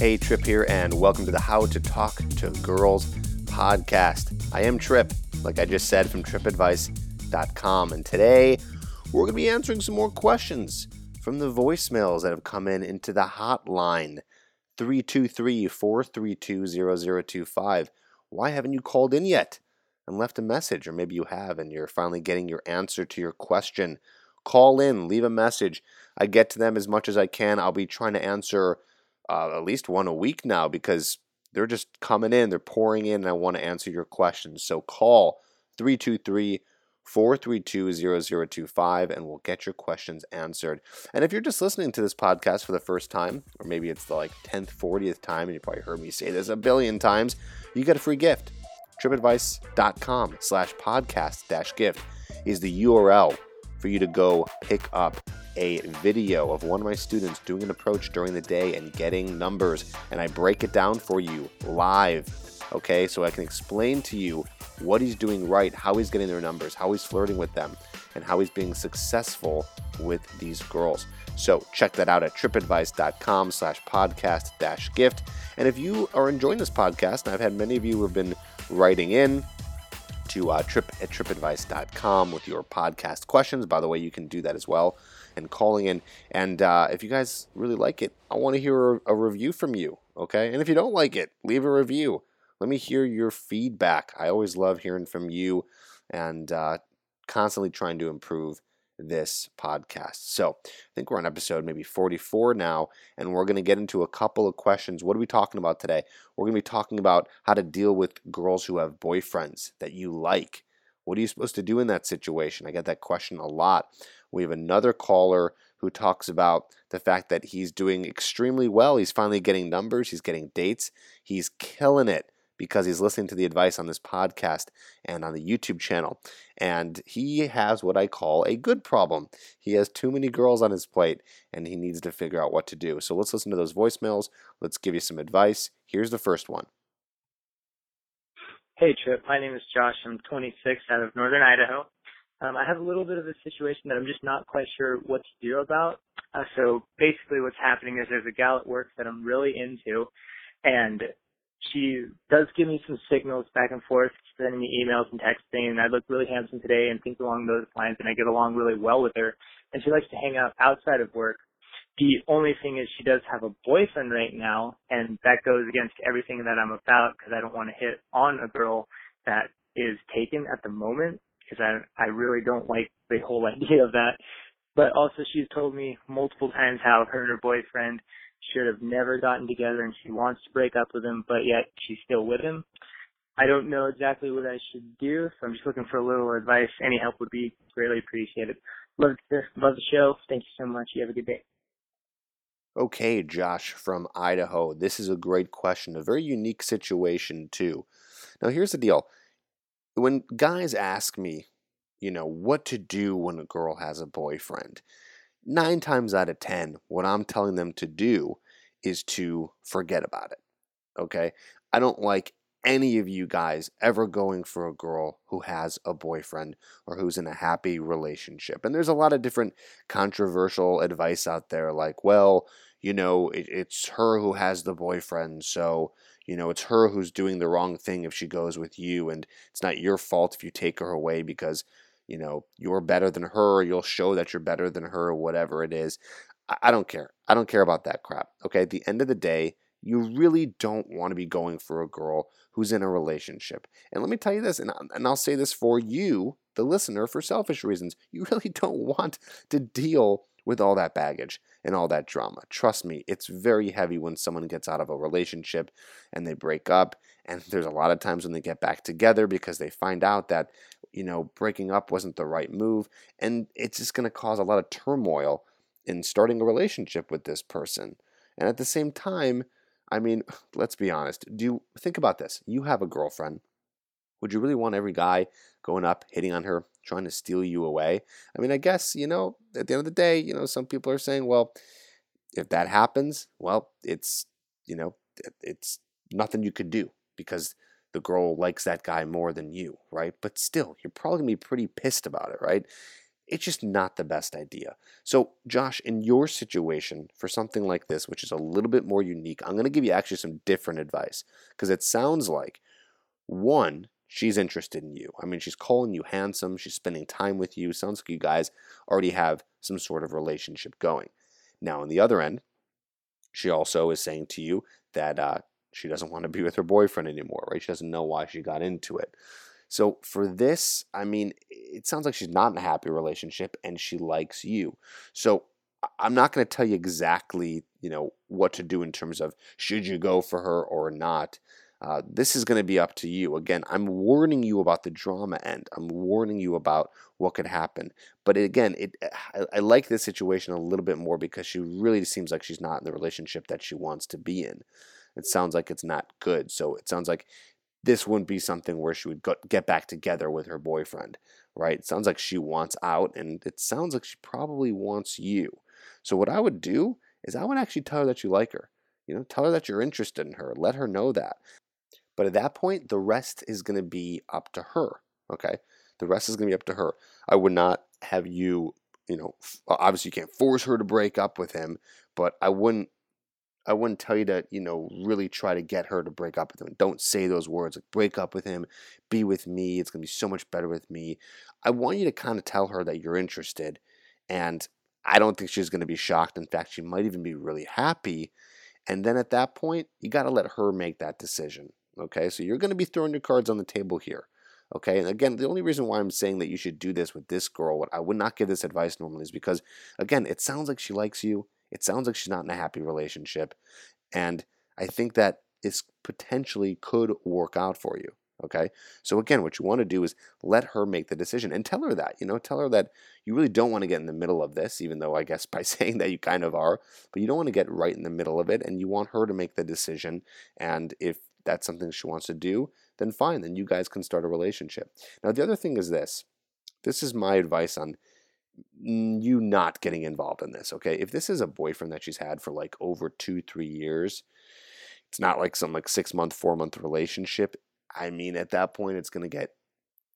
Hey, Tripp here, and welcome to the How to Talk to Girls podcast. I am Tripp, like I just said, from trippadvice.com, and today we're going to be answering some more questions from the voicemails that have come in into the hotline 323 432 0025. Why haven't you called in yet and left a message? Or maybe you have and you're finally getting your answer to your question. Call in, leave a message. I get to them as much as I can. I'll be trying to answer uh, at least one a week now because they're just coming in, they're pouring in, and I want to answer your questions. So call 323 432 0025 and we'll get your questions answered. And if you're just listening to this podcast for the first time, or maybe it's the like 10th, 40th time, and you probably heard me say this a billion times, you get a free gift. TrippAdvice.com slash podcast dash gift is the URL for you to go pick up a video of one of my students doing an approach during the day and getting numbers. And I break it down for you live, okay? So I can explain to you what he's doing right, how he's getting their numbers, how he's flirting with them, and how he's being successful with these girls. So check that out at trippadvice.com slash podcast dash gift. And if you are enjoying this podcast, and I've had many of you who have been writing in, to uh, tripp at trippadvice.com with your podcast questions. By the way, you can do that as well and calling in. And uh, if you guys really like it, I want to hear a, a review from you. Okay. And if you don't like it, leave a review. Let me hear your feedback. I always love hearing from you and uh, constantly trying to improve this podcast. So I think we're on episode maybe 44 now, and we're going to get into a couple of questions. What are we talking about today? We're going to be talking about how to deal with girls who have boyfriends that you like. What are you supposed to do in that situation? I get that question a lot. We have another caller who talks about the fact that he's doing extremely well. He's finally getting numbers, he's getting dates, he's killing it because he's listening to the advice on this podcast and on the YouTube channel. And he has what I call a good problem. He has too many girls on his plate and he needs to figure out what to do. So let's listen to those voicemails. Let's give you some advice. Here's the first one. Hey Tripp, my name is Josh. I'm 26 out of Northern Idaho. Um, I have a little bit of a situation that I'm just not quite sure what to do about. Uh, so basically what's happening is there's a gal at work that I'm really into and she does give me some signals back and forth, sending me emails and texting and I look really handsome today and things along those lines and I get along really well with her and she likes to hang out outside of work. The only thing is she does have a boyfriend right now and that goes against everything that I'm about because I don't want to hit on a girl that is taken at the moment because I I really don't like the whole idea of that. But also she's told me multiple times how her and her boyfriend should have never gotten together and she wants to break up with him, but yet she's still with him. I don't know exactly what I should do, so I'm just looking for a little advice. Any help would be greatly appreciated. Love the love the show. Thank you so much. You have a good day. Okay, Josh from Idaho. This is a great question, a very unique situation, too. Now, here's the deal when guys ask me, you know, what to do when a girl has a boyfriend, nine times out of ten, what I'm telling them to do is to forget about it. Okay? I don't like any of you guys ever going for a girl who has a boyfriend or who's in a happy relationship. And there's a lot of different controversial advice out there, like, well, you know, it, it's her who has the boyfriend, so, you know, it's her who's doing the wrong thing if she goes with you, and it's not your fault if you take her away because, you know, you're better than her, you'll show that you're better than her, or whatever it is. I, I don't care. I don't care about that crap. Okay, at the end of the day, you really don't want to be going for a girl who's in a relationship. And let me tell you this, and, and I'll say this for you, the listener, for selfish reasons. You really don't want to deal with all that baggage and all that drama. Trust me, it's very heavy when someone gets out of a relationship and they break up. And there's a lot of times when they get back together because they find out that, you know, breaking up wasn't the right move. And it's just going to cause a lot of turmoil in starting a relationship with this person. And at the same time, I mean, let's be honest. Do you think about this? You have a girlfriend. Would you really want every guy going up, hitting on her, trying to steal you away? I mean, I guess, you know, at the end of the day, you know, some people are saying, well, if that happens, well, it's, you know, it's nothing you could do because the girl likes that guy more than you, right? But still, you're probably going to be pretty pissed about it, right? It's just not the best idea. So, Josh, in your situation, for something like this, which is a little bit more unique, I'm going to give you actually some different advice because it sounds like one, she's interested in you. I mean, she's calling you handsome, she's spending time with you. Sounds like you guys already have some sort of relationship going. Now, on the other end, she also is saying to you that uh, she doesn't want to be with her boyfriend anymore, right? She doesn't know why she got into it. So for this, I mean, it sounds like she's not in a happy relationship and she likes you. So I'm not going to tell you exactly, you know, what to do in terms of should you go for her or not. Uh, this is going to be up to you. Again, I'm warning you about the drama end. I'm warning you about what could happen. But again, it I, I like this situation a little bit more because she really seems like she's not in the relationship that she wants to be in. It sounds like it's not good. So it sounds like this wouldn't be something where she would go, get back together with her boyfriend, right? It sounds like she wants out, and it sounds like she probably wants you. So what I would do is I would actually tell her that you like her. You know, tell her that you're interested in her. Let her know that. But at that point, the rest is going to be up to her. Okay, the rest is going to be up to her. I would not have you. You know, obviously you can't force her to break up with him, but I wouldn't I wouldn't tell you to, you know, really try to get her to break up with him. Don't say those words like break up with him, be with me. It's going to be so much better with me. I want you to kind of tell her that you're interested. And I don't think she's going to be shocked. In fact, she might even be really happy. And then at that point, you got to let her make that decision. Okay. So you're going to be throwing your cards on the table here. Okay. And again, the only reason why I'm saying that you should do this with this girl, what I would not give this advice normally is because, again, it sounds like she likes you it sounds like she's not in a happy relationship. And I think that this potentially could work out for you. Okay. So again, what you want to do is let her make the decision and tell her that, you know, tell her that you really don't want to get in the middle of this, even though I guess by saying that you kind of are, but you don't want to get right in the middle of it and you want her to make the decision. And if that's something she wants to do, then fine, then you guys can start a relationship. Now, the other thing is this this is my advice on you not getting involved in this, okay? If this is a boyfriend that she's had for like over two, three years, it's not like some like six month, four month relationship. I mean, at that point, it's going to get,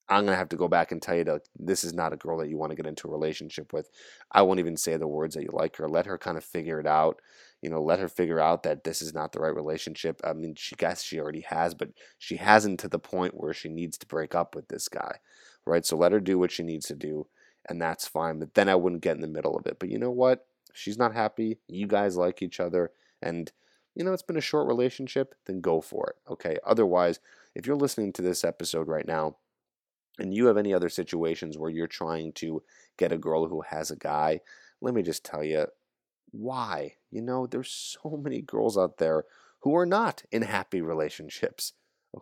I'm to have to go back and tell you that this is not a girl that you want to get into a relationship with. I won't even say the words that you like her. Let her kind of figure it out. You know, let her figure out that this is not the right relationship. I mean, she guess she already has, but she hasn't to the point where she needs to break up with this guy, right? So let her do what she needs to do and that's fine. But then I wouldn't get in the middle of it. But you know what? She's not happy. You guys like each other, and you know it's been a short relationship. Then go for it. Okay. Otherwise, if you're listening to this episode right now, and you have any other situations where you're trying to get a girl who has a guy, let me just tell you why. You know, there's so many girls out there who are not in happy relationships,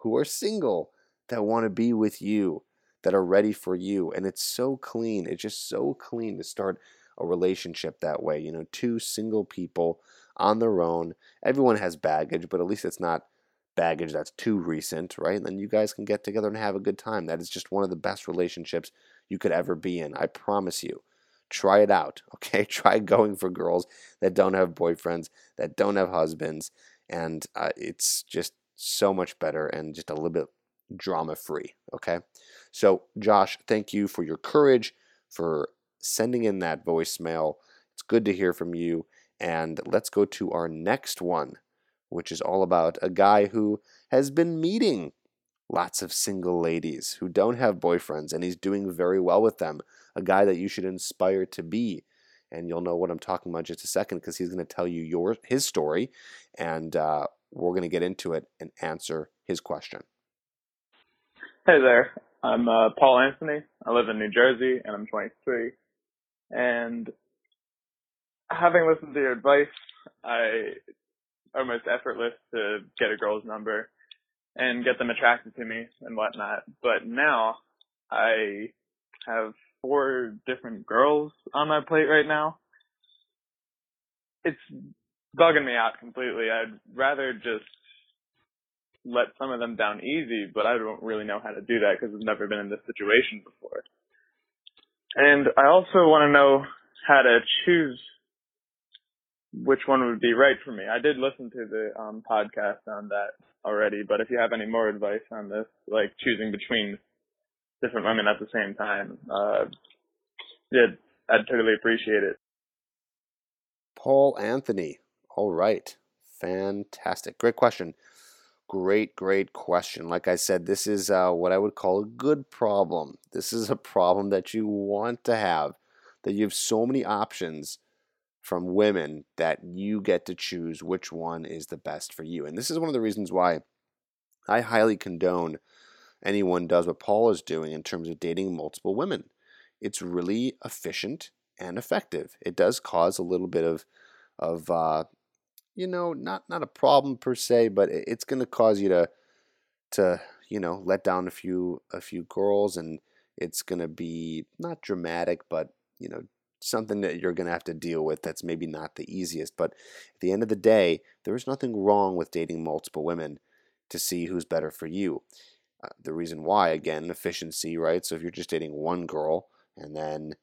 who are single that want to be with you that are ready for you. And it's so clean. It's just so clean to start a relationship that way. You know, two single people on their own. Everyone has baggage, but at least it's not baggage that's too recent, right? And then you guys can get together and have a good time. That is just one of the best relationships you could ever be in. I promise you. Try it out, okay? Try going for girls that don't have boyfriends, that don't have husbands, and uh, it's just so much better and just a little bit drama free. Okay. So, Josh, thank you for your courage, for sending in that voicemail. It's good to hear from you. And let's go to our next one, which is all about a guy who has been meeting lots of single ladies who don't have boyfriends, and he's doing very well with them. A guy that you should inspire to be. And you'll know what I'm talking about just a second because he's going to tell you your his story, and uh, we're going to get into it and answer his question. Hey there. I'm uh, Paul Anthony. I live in New Jersey and I'm 23. And having listened to your advice, I almost effortless to get a girl's number and get them attracted to me and whatnot. But now I have four different girls on my plate right now. It's bugging me out completely. I'd rather just let some of them down easy, but I don't really know how to do that because I've never been in this situation before. And I also want to know how to choose which one would be right for me. I did listen to the um, podcast on that already, but if you have any more advice on this, like choosing between different women at the same time, uh, yeah, I'd totally appreciate it. Paul Anthony. All right. Fantastic. Great question. Great, great question. Like I said, this is uh, what I would call a good problem. This is a problem that you want to have, that you have so many options from women that you get to choose which one is the best for you. And this is one of the reasons why I highly condone anyone does what Paul is doing in terms of dating multiple women. It's really efficient and effective. It does cause a little bit of of uh, you know, not not a problem per se, but it's going to cause you to to you know let down a few a few girls, and it's going to be not dramatic, but you know something that you're going to have to deal with that's maybe not the easiest. But at the end of the day, there is nothing wrong with dating multiple women to see who's better for you. Uh, the reason why, again, efficiency, right? So if you're just dating one girl and then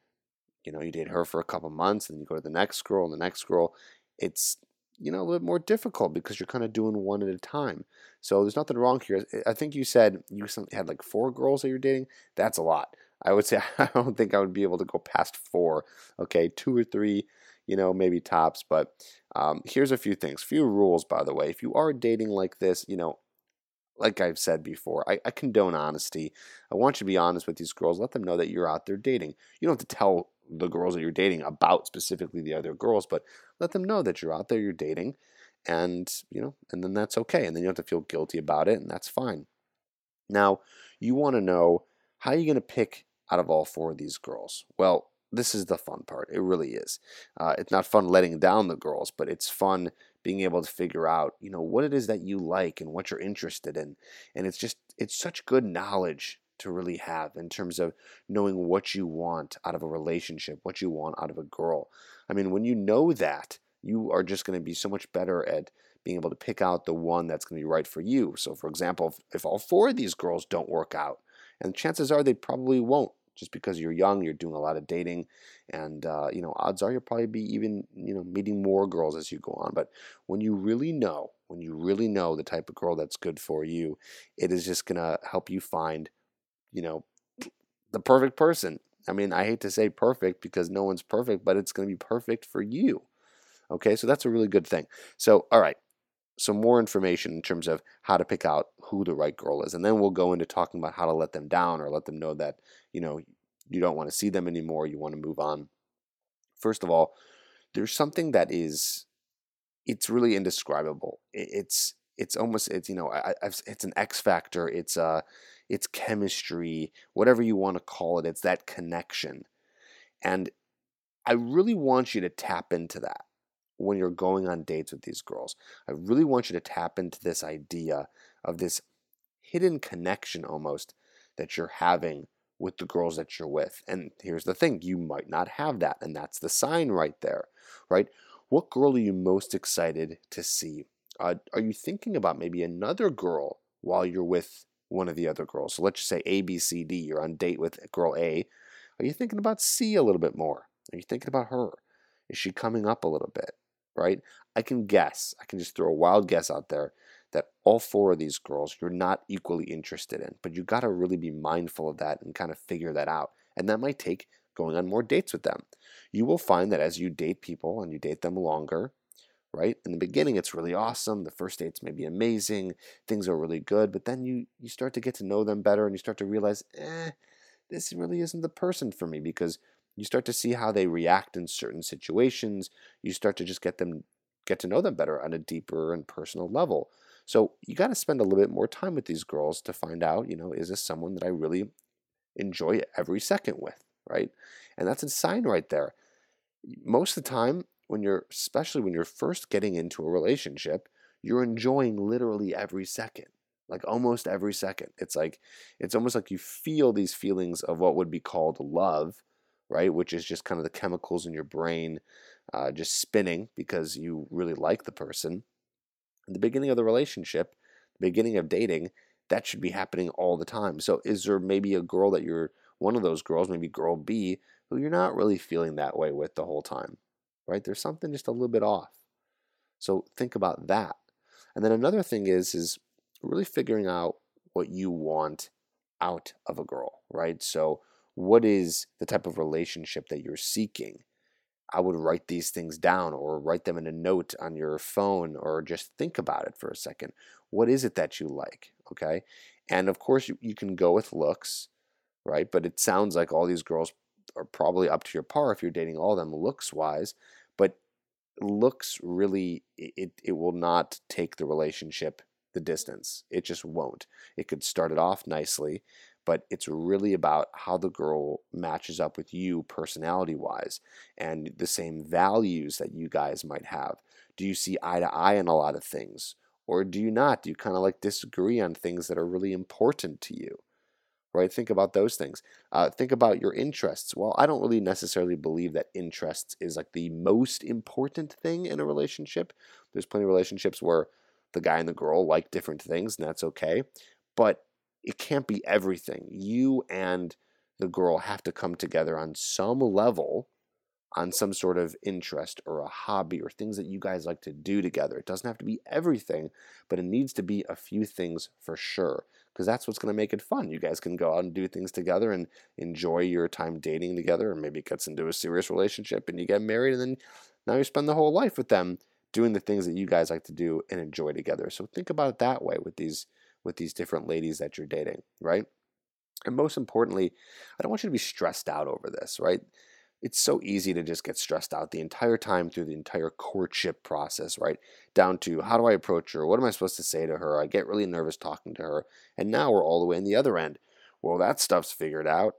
you know you date her for a couple months and then you go to the next girl and the next girl, it's you know, a little bit more difficult because you're kind of doing one at a time. So there's nothing wrong here. I think you said you had like four girls that you're dating. That's a lot. I would say I don't think I would be able to go past four. Okay, two or three, you know, maybe tops. But um, here's a few things, few rules, by the way. If you are dating like this, you know, like I've said before, I, I condone honesty. I want you to be honest with these girls. Let them know that you're out there dating. You don't have to tell the girls that you're dating about specifically the other girls, but let them know that you're out there, you're dating, and you know, and then that's okay. And then you don't have to feel guilty about it, and that's fine. Now, you want to know how are you going to pick out of all four of these girls? Well, this is the fun part. It really is. Uh, it's not fun letting down the girls, but it's fun being able to figure out, you know, what it is that you like and what you're interested in. And it's just, it's such good knowledge to really have in terms of knowing what you want out of a relationship, what you want out of a girl. I mean, when you know that, you are just going to be so much better at being able to pick out the one that's going to be right for you. So, for example, if, if all four of these girls don't work out, and chances are they probably won't, just because you're young, you're doing a lot of dating, and uh, you know, odds are you'll probably be even you know meeting more girls as you go on. But when you really know, when you really know the type of girl that's good for you, it is just gonna help you find you know, the perfect person. I mean, I hate to say perfect because no one's perfect, but it's to be perfect for you. Okay, so that's a really good thing. So, all right, some more information in terms of how to pick out who the right girl is. And then we'll go into talking about how to let them down or let them know that, you know, you don't want to see them anymore, you want to move on. First of all, there's something that is it's really indescribable. It's it's almost it's you know i've it's an X factor. It's uh it's chemistry, whatever you want to call it. It's that connection, and I really want you to tap into that when you're going on dates with these girls. I really want you to tap into this idea of this hidden connection almost that you're having with the girls that you're with. And here's the thing you might not have that. And that's the sign right there, right? What girl are you most excited to see? Uh, are you thinking about maybe another girl while you're with one of the other girls? So let's just say A, B, C, D. You're on date with girl A. Are you thinking about C a little bit more? Are you thinking about her? Is she coming up a little bit? Right? I can guess. I can just throw a wild guess out there that all four of these girls you're not equally interested in, but you got to really be mindful of that and kind of figure that out. And that might take going on more dates with them. You will find that as you date people and you date them longer, right? In the beginning, it's really awesome. The first dates may be amazing. Things are really good. But then you, you start to get to know them better and you start to realize, eh, this really isn't the person for me because you start to see how they react in certain situations. You start to just get them get to know them better on a deeper and personal level. So you got to spend a little bit more time with these girls to find out, you know, is this someone that I really enjoy every second with, right? And that's a sign right there. Most of the time, when you're especially when you're first getting into a relationship, you're enjoying literally every second. Like almost every second. It's like it's almost like you feel these feelings of what would be called love, right? Which is just kind of the chemicals in your brain uh, just spinning because you really like the person. In the beginning of the relationship, the beginning of dating, that should be happening all the time. So, is there maybe a girl that you're one of those girls, maybe girl B, who you're not really feeling that way with the whole time, right? There's something just a little bit off. So, think about that. And then another thing is is really figuring out what you want out of a girl, right? So, what is the type of relationship that you're seeking? I would write these things down or write them in a note on your phone or just think about it for a second. What is it that you like? Okay. And of course, you, you can go with looks, right? But it sounds like all these girls are probably up to your par if you're dating all of them looks wise. But looks really, it, it will not take the relationship the distance. It just won't. It could start it off nicely, but it's really about how the girl matches up with you personality wise and the same values that you guys might have. Do you see eye to eye on a lot of things? Or do you not? Do you kind of like disagree on things that are really important to you? Right? Think about those things. Uh, think about your interests. Well, I don't really necessarily believe that interests is like the most important thing in a relationship. There's plenty of relationships where the guy and the girl like different things, and that's okay. But it can't be everything. You and the girl have to come together on some level, on some sort of interest or a hobby or things that you guys like to do together. It doesn't have to be everything, but it needs to be a few things for sure. Because that's what's going to make it fun. You guys can go out and do things together and enjoy your time dating together, or maybe it gets into a serious relationship and you get married, and then now you spend the whole life with them doing the things that you guys like to do and enjoy together. So think about it that way with these with these different ladies that you're dating, right? And most importantly, I don't want you to be stressed out over this, right? It's so easy to just get stressed out the entire time through the entire courtship process, right? Down to how do I approach her? What am I supposed to say to her? I get really nervous talking to her. And now we're all the way in the other end. Well, that stuff's figured out.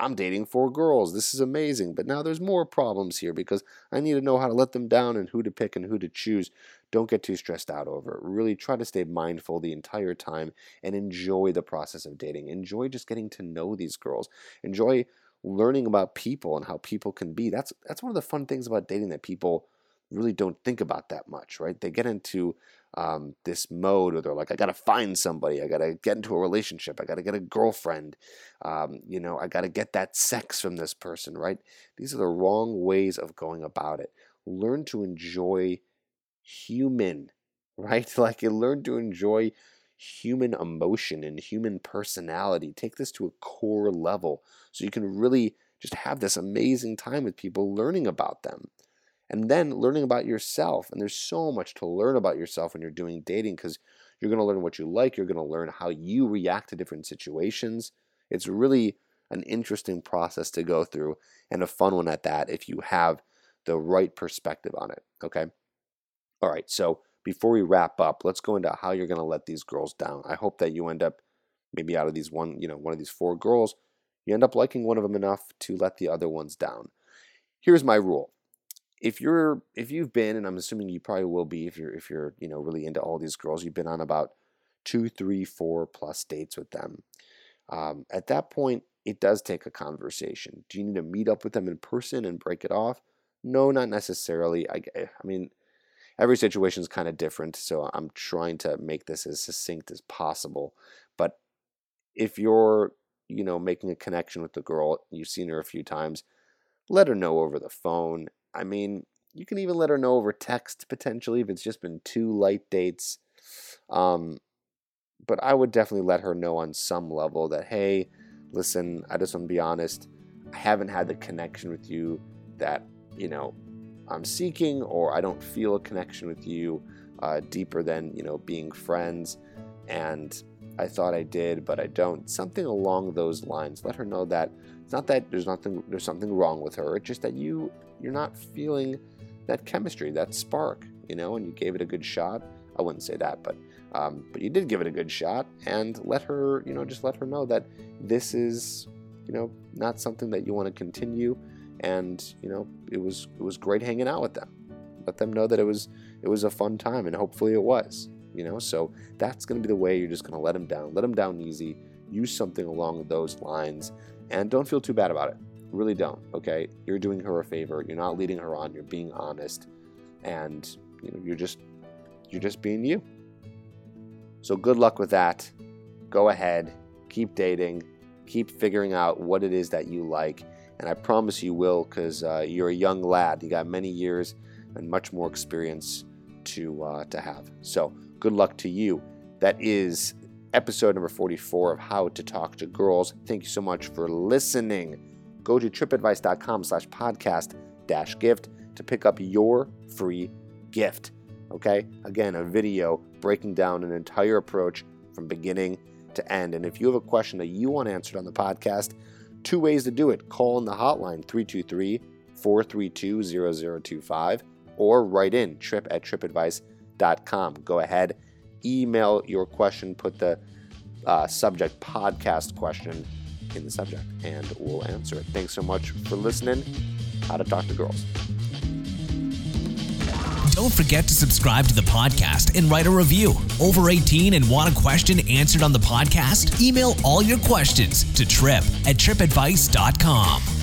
I'm dating four girls. This is amazing. But now there's more problems here because I need to know how to let them down and who to pick and who to choose. Don't get too stressed out over it. Really try to stay mindful the entire time and enjoy the process of dating. Enjoy just getting to know these girls. Enjoy learning about people and how people can be. That's that's one of the fun things about dating that people really don't think about that much, right? They get into um, this mode where they're like, I got to find somebody, I got to get into a relationship, I got to get a girlfriend, um, you know, I got to get that sex from this person, right? These are the wrong ways of going about it. Learn to enjoy human, right? Like, you learn to enjoy human emotion and human personality. Take this to a core level so you can really just have this amazing time with people learning about them and then learning about yourself. And there's so much to learn about yourself when you're doing dating because you're going to learn what you like, you're going to learn how you react to different situations. It's really an interesting process to go through and a fun one at that if you have the right perspective on it. Okay. All right. So before we wrap up, let's go into how you're going to let these girls down. I hope that you end up maybe out of these one, you know, one of these four girls, you end up liking one of them enough to let the other ones down. Here's my rule if you're if you've been and i'm assuming you probably will be if you're if you're you know really into all these girls you've been on about two three four plus dates with them um, at that point it does take a conversation. Do you need to meet up with them in person and break it off? No not necessarily. I, I mean every situation is kind of different so i'm trying to make this as succinct as possible but if you're you know making a connection with the girl you've seen her a few times let her know over the phone I mean, you can even let her know over text potentially if it's just been two light dates. Um, but I would definitely let her know on some level that, hey, listen, I just want to be honest. I haven't had the connection with you that, you know, I'm seeking, or I don't feel a connection with you uh, deeper than, you know, being friends. And I thought I did, but I don't. Something along those lines. Let her know that it's not that there's nothing there's something wrong with her. It's just that you you're not feeling that chemistry, that spark, you know, and you gave it a good shot. I wouldn't say that, but um, but you did give it a good shot, and let her, you know, just let her know that this is, you know, not something that you want to continue, and you know, it was it was great hanging out with them. Let them know that it was it was a fun time, and hopefully it was, you know. So that's going to be the way you're just going to let them down, let them down easy. Use something along those lines, and don't feel too bad about it. Really don't, okay? You're doing her a favor. You're not leading her on. You're being honest. And you know, you're just you're just being you. So good luck with that. Go ahead, keep dating, keep figuring out what it is that you like, and I promise you will, because uh, you're a young lad. You got many years and much more experience to uh, to have. So good luck to you. That is episode number 44 of How to Talk to Girls. Thank you so much for listening. Go to trippadvice.com slash podcast dash gift to pick up your free gift. Okay? Again, a video breaking down an entire approach from beginning to end. And if you have a question that you want answered on the podcast, two ways to do it. Call in the hotline 323 432 0025 or write in tripp at trippadvice.com. Go ahead, email your question, put the uh, subject podcast question in the subject, and we'll answer it. Thanks so much for listening. How to Talk to Girls. Don't forget to subscribe to the podcast and write a review. Over 18 and want a question answered on the podcast? Email all your questions to tripp at trippadvice.com.